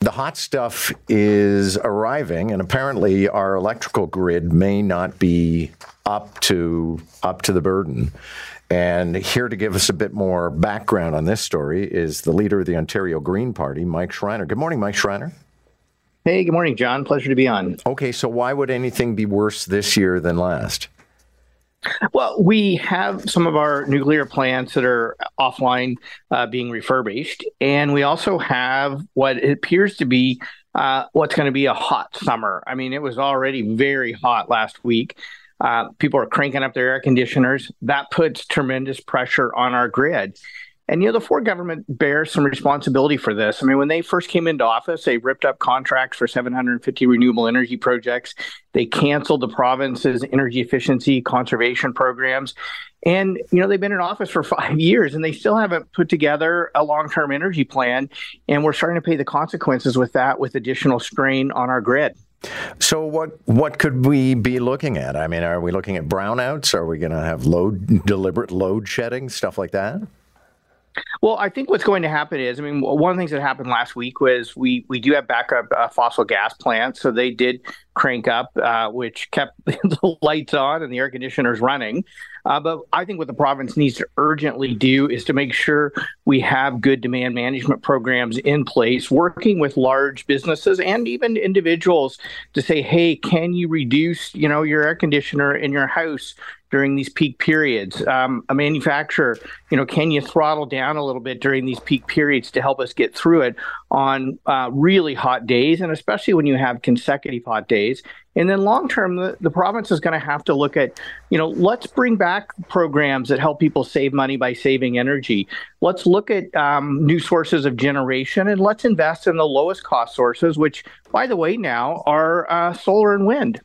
The hot stuff is arriving, and apparently our electrical grid may not be up to up to the burden. And here to give us a bit more background on this story is the leader of the Ontario Green Party, Mike Schreiner. Good morning, Mike Schreiner. Hey, good morning, John. Pleasure to be on. Okay, so why would anything be worse this year than last? Well, we have some of our nuclear plants that are offline uh, being refurbished, and we also have what appears to be uh, what's going to be a hot summer. I mean, it was already very hot last week. Uh, people are cranking up their air conditioners. That puts tremendous pressure on our grid. And you know, the Ford government bears some responsibility for this. I mean, when they first came into office, they ripped up contracts for 750 renewable energy projects. They canceled the province's energy efficiency conservation programs. And you know, they've been in office for five years and they still haven't put together a long-term energy plan. And we're starting to pay the consequences with that with additional strain on our grid. So what what could we be looking at? I mean, are we looking at brownouts? Are we going to have load deliberate load shedding stuff like that? Well, I think what's going to happen is, I mean, one of the things that happened last week was we we do have backup uh, fossil gas plants, so they did crank up, uh, which kept the lights on and the air conditioners running. Uh, but I think what the province needs to urgently do is to make sure we have good demand management programs in place, working with large businesses and even individuals to say, hey, can you reduce, you know, your air conditioner in your house during these peak periods. Um, a manufacturer, you know, can you throttle down a little bit during these peak periods to help us get through it on uh, really hot days, and especially when you have consecutive hot days. And then long term, the, the province is going to have to look at, you know, let's bring back programs that help people save money by saving energy. Let's look at um, new sources of generation and let's invest in the lowest cost sources, which, by the way, now are uh, solar and wind.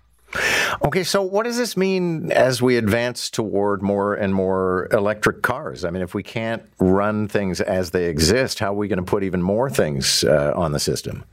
Okay, so what does this mean as we advance toward more and more electric cars? I mean, if we can't run things as they exist, how are we going to put even more things uh, on the system?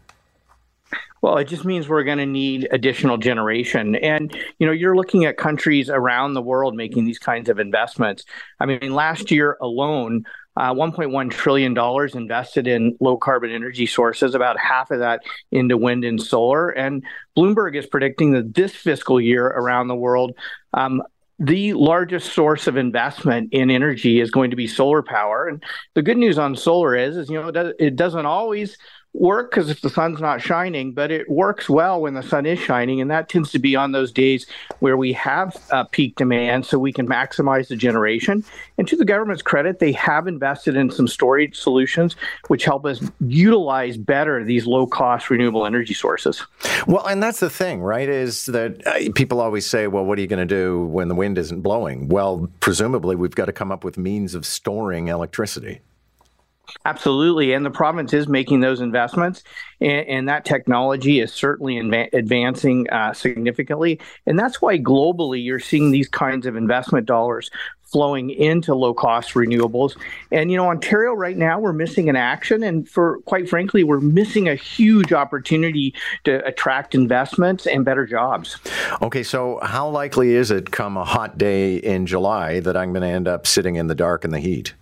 Well, it just means we're going to need additional generation. And, you know, you're looking at countries around the world making these kinds of investments. I mean, last year alone, uh, $1.1 trillion invested in low carbon energy sources, about half of that into wind and solar. And Bloomberg is predicting that this fiscal year around the world, um, the largest source of investment in energy is going to be solar power. And the good news on solar is, is you know, it doesn't always work because if the sun's not shining, but it works well when the sun is shining, and that tends to be on those days where we have uh, peak demand, so we can maximize the generation. And to the government's credit, they have invested in some storage solutions which help us utilize better these low-cost renewable energy sources. Well, and that's the thing, right? Is that uh, people always say, "Well, what are you going to do when the wind isn't blowing?" Well, presumably, we've got to come up with means of storing electricity. Absolutely, and the province is making those investments, and, and that technology is certainly inva- advancing uh, significantly. And that's why globally you're seeing these kinds of investment dollars flowing into low cost renewables. And, you know, Ontario right now, we're missing an action. And for quite frankly, we're missing a huge opportunity to attract investments and better jobs. Okay, so how likely is it come a hot day in July that I'm going to end up sitting in the dark in the heat?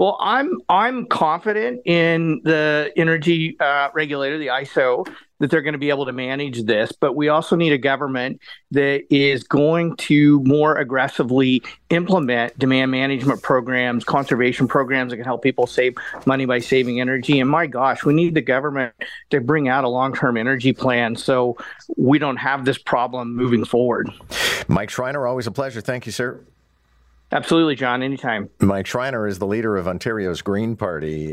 Well, I'm I'm confident in the energy uh, regulator, the ISO, that they're going to be able to manage this. But we also need a government that is going to more aggressively implement demand management programs, conservation programs that can help people save money by saving energy. And my gosh, we need the government to bring out a long-term energy plan so we don't have this problem moving forward. Mike Schreiner, always a pleasure. Thank you, sir. Absolutely, John. Anytime. Mike Schreiner is the leader of Ontario's Green Party.